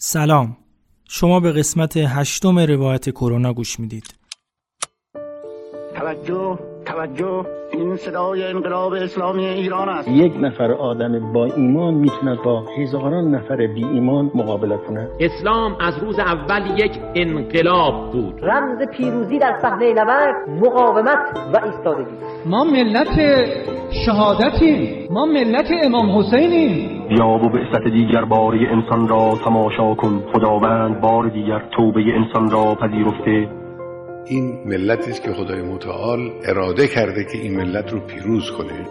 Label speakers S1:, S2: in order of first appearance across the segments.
S1: سلام. شما به قسمت هشتم روایت کرونا گوش می‌دید.
S2: توجه توجه. این صدای انقلاب اسلامی ایران است.
S3: یک نفر آدم با ایمان می‌تونه با هزاران نفر بی ایمان مقابله کنه
S4: اسلام از روز اول یک انقلاب بود.
S5: رمز پیروزی در صحنه نبرد مقاومت و ایستادگی.
S6: ما ملت شهادتیم. ما ملت امام حسینیم.
S7: بیا و بعثت دیگر باری انسان را تماشا کن. خداوند بار دیگر توبه انسان را پذیرفته.
S8: این ملتی است که خدای متعال اراده کرده که این ملت رو پیروز کنه.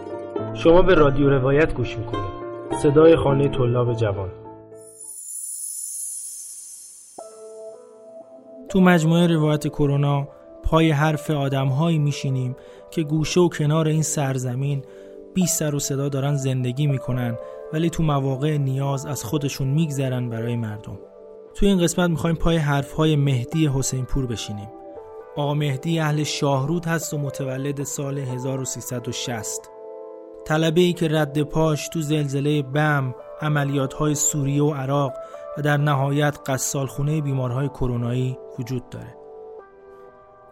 S9: شما به رادیو روایت گوش می‌کنید. صدای خانه طلاب جوان.
S1: تو مجموعه روایت کرونا پای حرف آدمهایی میشینیم که گوشه و کنار این سرزمین بی سر و صدا دارن زندگی می‌کنن ولی تو مواقع نیاز از خودشون میگذرن برای مردم. تو این قسمت می‌خوایم پای حرفهای مهدی حسین پور بشینیم. آقا مهدی اهل شاهرود هست و متولد سال 1360 طلبه ای که رد پاش تو زلزله بم عملیات های سوریه و عراق و در نهایت قصالخونه بیمارهای کرونایی وجود داره.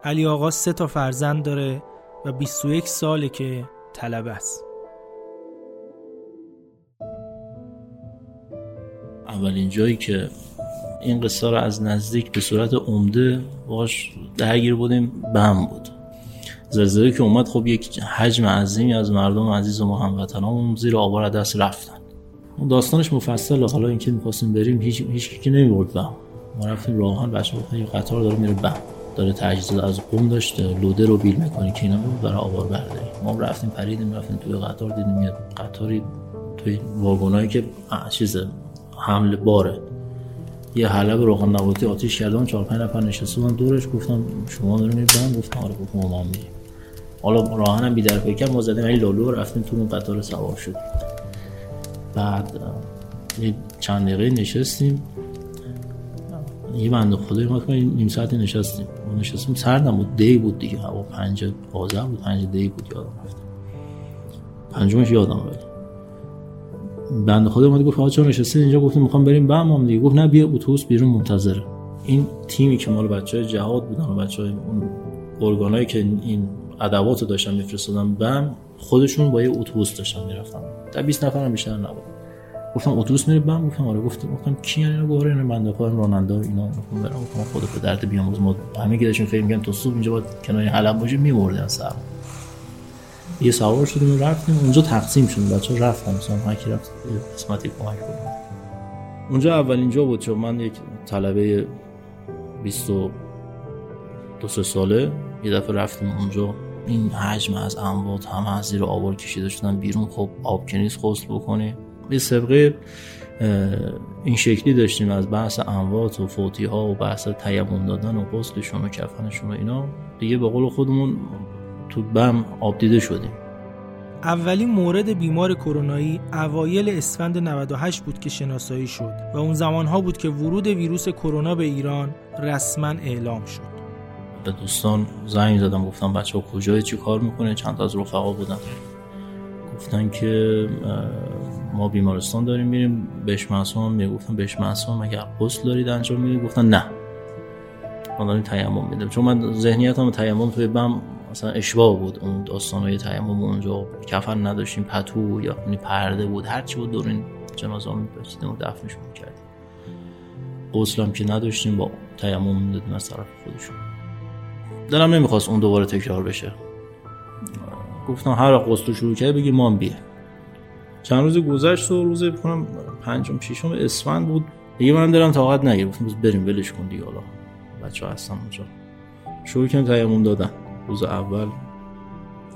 S1: علی آقا سه تا فرزند داره و 21 ساله که طلبه است.
S10: اولین جایی که این قصه رو از نزدیک به صورت عمده باش درگیر بودیم بم بود. زلزله که اومد خب یک حجم عظیمی از مردم عزیز و هموطنامون زیر آوار دست رفتن. اون داستانش مفصله. حالا اینکه می‌خواستیم بریم هیچ هیچ کی نمی‌برد بم. ما رفتیم راهان بچه یه قطار داره میره بم. داره تجهیزات از قم داشته لوده رو بیل که اینا برای آوار برداری. ما رفتیم پریدیم رفتیم توی قطار دیدیم یه قطاری توی واگونایی که چیز حمل باره. یه حلب روغن نباتی آتیش کردن چهار پنج نفر نشسته بودن دورش گفتم شما دارین بم گفتم آره گفتم ما میریم حالا راهنم بی در فکر ما زدیم این لالو رفتیم تو اون قطار سوار شد. بعد چند دقیقه نشستیم. یه بنده خدای ما نیم ساعتی نشستیم. ما نشستیم سردم بود دی بود دیگه هوا پنج آذر بود پنج دی بود یادم رفت. پنجمش یادم ولی بنده خدا اومد گفت آقا چرا نشستین؟ اینجا گفتیم می‌خوام بریم بم هم دیگه. گفت نه بیا اتوبوس بیرون منتظره این تیمی که مال بچه های جهاد بودن و بچه های اون ارگانایی که این ادوات رو داشتن میفرستادن بم خودشون با یه اتوبوس داشتن می‌رفتن. تا 20 نفر هم بیشتر نبود. گفتم اتوبوس میره بم گفتم آره. گفتم گفتم کی اینا گوره اینا بنده خدا راننده اینا. گفتم برام گفتم خدا به درد بیاموز. ما همه داشتیم فکر می‌کردیم تو صبح اینجا با کنار حلب باشه میمردن سر. یه سوار شدیم و رفتیم. اونجا تقسیم شدیم. بچه ها رفتن. مثلا هر کی رفت قسمتی کمک کنیم اونجا اولین جا بود چون من یک طلبه 22 دو سه ساله یه دفعه رفتیم اونجا. این حجم از اموات همه از زیر آوار کشیده شدن بیرون. خب آب کنیز غسل بکنی. یه سبقه این شکلی داشتیم از بحث اموات و فوتی ها و بحث تیمم دادن و غسلشون و کفنشون و اینا. دیگه به قول خودمون تو بم آب دیده شدیم.
S1: اولین مورد بیمار کرونایی اوایل اسفند 98 بود که شناسایی شد و اون زمانها بود که ورود ویروس کرونا به ایران رسما اعلام شد.
S10: به دوستان زنگ زدم گفتم بچه ها کجای چی کار می‌کنه؟ چند تا از رفقا بودن. گفتن که ما بیمارستان داریم میریم بهش معصوم می‌گفتم بهش معصوم مگر غسل دارید انجام می‌دید گفتن نه. ما داریم تیمم میدیم. چون من ذهنیتم تیمم توی بم مثلا اشباه بود اون داستانای تیمم اونجا کفن نداشتیم پتو یا اونی پرده بود هر چی بود دور این جنازه ها میبچیدیم و دفنشون می‌کردیم. غسل هم که نداشتیم با تیمم می‌دادیم از طرف خودشون. دلم نمی‌خواست اون دوباره تکرار بشه. گفتم هر غسل شروع بگی ما هم بیه. چند روز گذشت و روز بکنم پنجم ششم اسفند بود. دیگه من دلم طاقت نگرفت. گفتم بریم ولش کن دیگه حالا. بچه ها هستن اونجا. شروع کردم تیمم دادن. روز اول.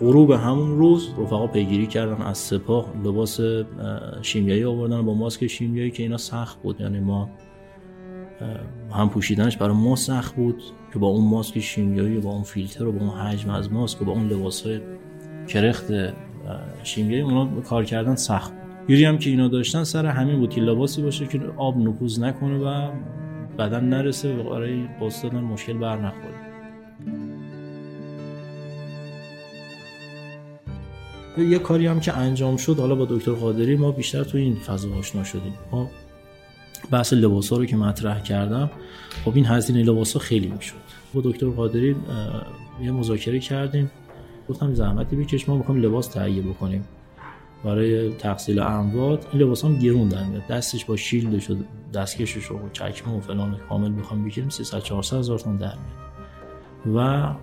S10: غروب همون روز رفقا پیگیری کردن از سپاه لباس شیمیایی آوردن با ماسک شیمیایی که اینا سخت بود. یعنی ما هم پوشیدنش برای ما سخت بود که با اون ماسک شیمیایی با اون فیلتر و با اون حجم از ماسک و با اون لباس های کرخت شیمیایی اونا کار کردن سخت بود. یوری هم که اینا داشتن سر همین بود که لباسی باشه که آب نفوذ نکنه و بدن نرسه و برای دادن مشکل بر نخوره. یه کاری هم که انجام شد حالا با دکتر قادری ما بیشتر تو این فضا آشنا شدیم. ما بحث لباس ها رو که مطرح کردم خب این هزینه لباس ها خیلی می‌شد. با دکتر قادری یه مذاکره کردیم. گفتم زحمتی بکش ما می‌خوایم لباس تهیه بکنیم. برای تحصیل اموات این لباس هم گرون در میاد. دستش با شیلدش و دستکشش و چکمه و فلان کامل بخوام بگیریم 300 400 هزار تومان در میاد. و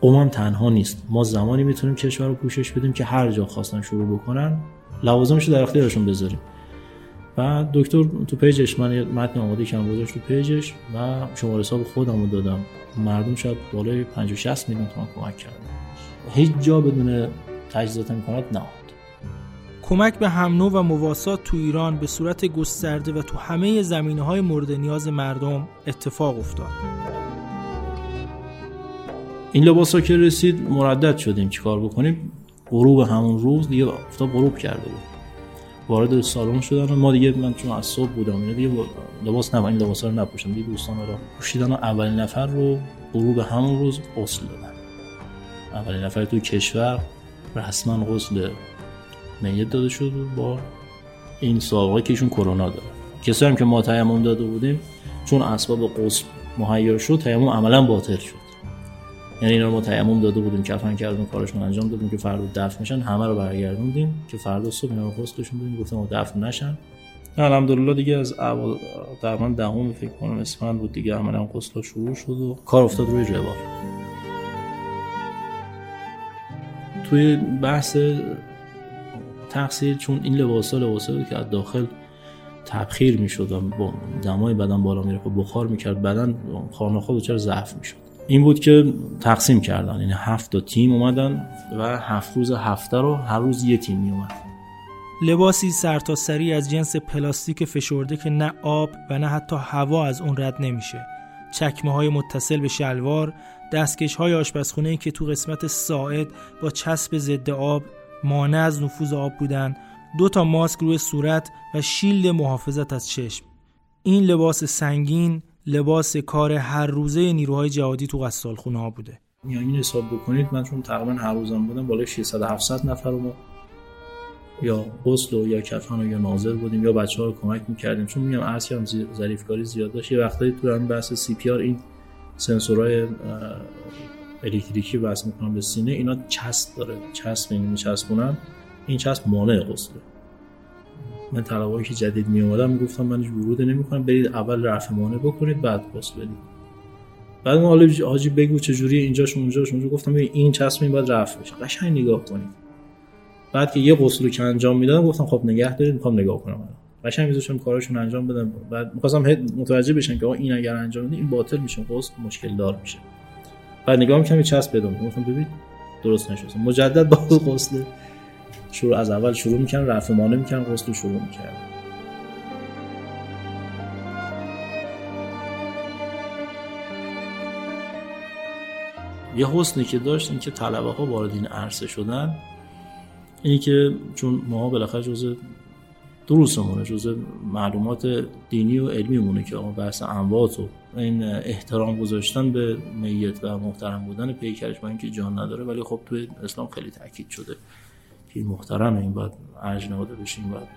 S10: قم تنها نیست. ما زمانی می‌تونیم کشور رو پوشش بدیم که هر جا خواستن شروع بکنن لوازمش رو در اختیارشون بذاریم. و دکتر تو page ش من متن آماده کردم گذاشت تو page ش و شماره حساب خودم دادم. مردم شاید بالای 50 60 میلیون تومان کمک کردن. هیچ جا بدون تجهیزات امکانات نه
S1: کمک به هم و مواسات تو ایران به صورت گسترده و تو همه زمینه های مورد نیاز مردم اتفاق افتاد.
S10: این لباس ها که رسید مردد شدیم چیکار بکنیم؟ غروب همون روز دیگه افتاد غروب کرده بود. وارد سالن شدن ما دیگه من چون از صبح بودم اینا دیگه لباس نه این لباس رو نپوشم. دیگه دوستان رو پوشیدن اولین نفر رو غروب همون روز غسل دادن. اولین نفر تو کشور رسما غسل میت داده شد با این سابقه که ایشون کرونا داره. کسایی هم که ما تیمم داده بودیم چون اسباب غسل مهیا شد تیمم عملا باطل شد. یعنی اینا رو ما تیمم داده بودیم کفن کردیم کارشون انجام دادیم که فردا دفن میشن. همه رو برگردوندیم که فردا صبح اینا رو غسلشون گفتم دفن نشن. الحمدلله دیگه از اول تقریبا دهم فکر کنم اسفند بود دیگه عملا غسل شروع شد و کار افتاد روی روال توی بحث تقصیر چون این لباس ها لباس بود که از داخل تبخیر می‌شد و با دمای بدن بالا میره بخار می‌کرد بدن خانه خود چرا ضعف می‌شد. این بود که تقسیم کردن. یعنی هفت تا تیم اومدن و هفت روز هفته رو هر روز یه تیم میومد
S1: لباسی سرتاسری از جنس پلاستیک فشرده که نه آب و نه حتی هوا از اون رد نمیشه. چکمه های متصل به شلوار دستکش های آشپزخونه که تو قسمت ساعد با چسب ضد آب مانع از نفوذ آب بودن دو تا ماسک روی صورت و شیلد محافظت از چشم. این لباس سنگین لباس کار هر روزه نیروهای جهادی تو خونه ها بوده
S10: این حساب بکنید من چون تقریبا هر روزم بودم بالای 600 700 نفر ما یا غسل و یا کفن یا ناظر بودیم یا بچه ها رو کمک می‌کردیم. چون میگم عرض کردم ظریفکاری زیاد داشت. یه وقتایی تو همین بحث سی پی آر این سنسورهای الکتریکی وصل می‌کنن به سینه اینا چسب داره. چسب این میچسبونن. این چسب مانع غسله. من طلبایی که جدید می اومدم می‌گفتم من ورود نمی‌کنم. برید اول رفع مانع بکنید بعد غسل بدید. بعد ما حالا حاجی بگو چه جوری اینجاش اونجاش اونجا. گفتم این چسب این باید رفع بشه. قشنگ نگاه کنید. بعد که یه رو که انجام می‌دادم گفتم خب نگه دارید می‌خوام نگاه کنم قشنگ میذاشتم کاراشون انجام بدم. بعد می‌خواستم متوجه بشن که این اگر انجام بدین این باطل میشه غسل مشکل دار میشه. بعد نگاه می‌کنم چسب بدم. گفتم ببین درست نشد مجدد باز غسل شروع از اول شروع می‌کنم رفع مانع می‌کنم غسل شروع می‌کنم یه حسنی که داشت اینکه طلبه ها وارد این عرصه شدن اینی که چون ما بالاخره جزء دروسمونه جزء معلومات دینی و علمی مونه که ما بحث اموات و این احترام گذاشتن به میت و محترم بودن پیکرش با اینکه جان نداره ولی خب توی اسلام خیلی تاکید شده. که محترم این باید عرض نهاده بشین باید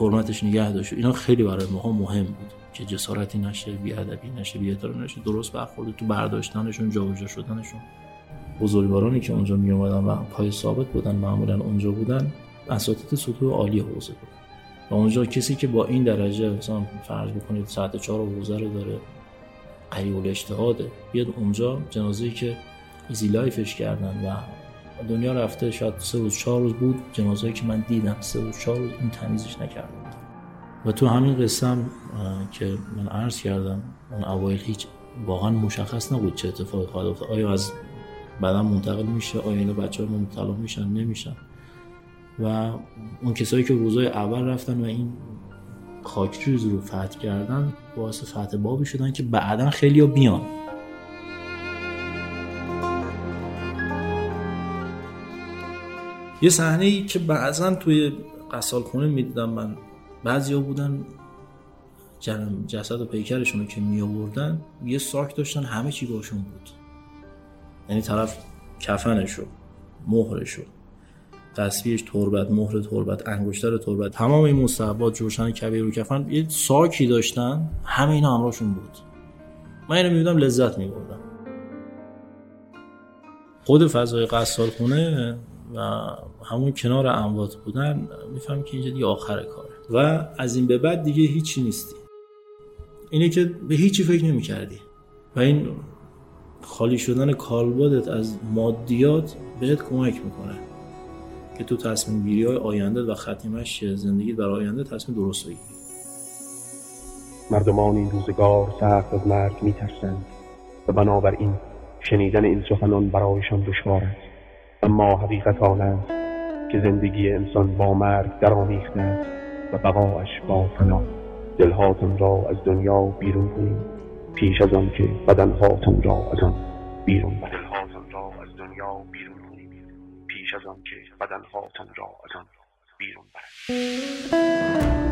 S10: حرمتش نگه داشت. اینا خیلی برای ما مهم بود که جسارتی نشه بیادبی نشه بی‌احترامی نشه درست برخورد تو برداشتنشون جابجا شدنشون. بزرگوارانی که اونجا می اومدن و پای ثابت بودن معمولا اونجا بودن اساتید سطوح عالی حوزه بود. و اونجا کسی که با این درجه مثلا فرض بکنید ساعت چهار حوزه رو داره قریب اجتهاده بیاد اونجا جنازه‌ای که ایزی لایفش کردن و دنیا رفته شاید سه روز چهار روز بود جنازه‌ای که من دیدم سه روز چهار روز این تمیزش نکردم. و تو همین قسم که من عرض کردم اون اوایل هیچ واقعا مشخص نبود چه اتفاقی خواهد افتاد. آیا از بعدا منتقل میشه آیا اینا بچه ها مبتلا میشن نمیشن. و اون کسایی که روزای اول رفتن و این خاکریز رو فتح کردن باعث فتح بابی شدن که بعدا خیلی ها بیان. یه صحنه ای که بعضا توی قصال خونه می‌دیدم من. ها بودن جسد و پیکرشون رو که می آوردن یه ساک داشتن همه چی باشون بود. یعنی طرف کفنشو مهرشو تصویرش تربت مهر تربت انگشتر تربت تمام این مستحبات جوشن کبیر رو کفن یه ساکی داشتن همه اینا همراهشون بود. من اینو میبودم لذت میبردم. خود فضای قصال خونه و همون کنار اموات بودن میفهم که اینجا دیگه آخر کاره. و از این به بعد دیگه هیچی نیستی. اینه که به هیچی فکر نمی کردی و این خالی شدن کالبادت از مادیات بهت کمک می‌کنه که تو تصمیم گیری های آینده و ختیمش زندگی در آینده تصمیم درست بگیری.
S7: مردمان این روزگار سخت از مرگ میترسند و بنابراین شنیدن این سخنان برایشان دشوار است. اما حقیقت آن است که زندگی انسان با مرگ درآمیخته است و بقاش با فنا. دلهاتون را از دنیا بیرون کنید پیش از آن که بدنهاتون را از آن بیرون برید دلهاتون را از دنیا بیرون کنید پیش از آن که بدنهاتون را از آن بیرون برید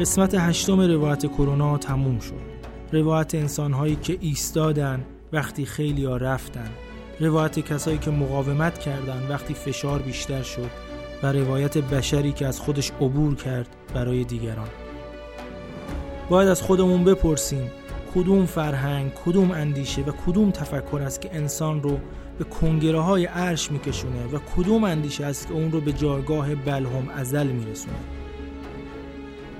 S1: قسمت هشتم روایت کرونا تموم شد. روایت انسانهایی که ایستادن وقتی خیلی ها رفتن. روایت کسایی که مقاومت کردند وقتی فشار بیشتر شد. و روایت بشری که از خودش عبور کرد برای دیگران. باید از خودمون بپرسیم کدوم فرهنگ، کدوم اندیشه و کدوم تفکر است که انسان رو به کنگره های عرش میکشونه و کدوم اندیشه است که اون رو به جایگاه بلهم ازل میرسونه؟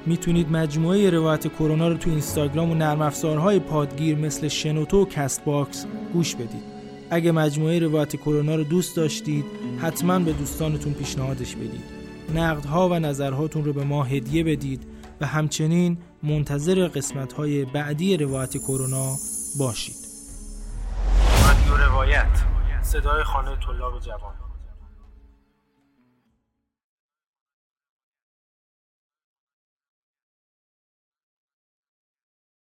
S1: می‌تونید مجموعه روایت کرونا رو تو اینستاگرام و نرم افزارهای پادگیر مثل شنوتو و Castbox گوش بدید. اگه مجموعه روایت کرونا رو دوست داشتید حتما به دوستانتون پیشنهادش بدید. نقدها و نظرهاتون رو به ما هدیه بدید و همچنین منتظر قسمت های بعدی روایت کرونا باشید.
S9: رادیو روایت. صدای خانه طلاب جوان.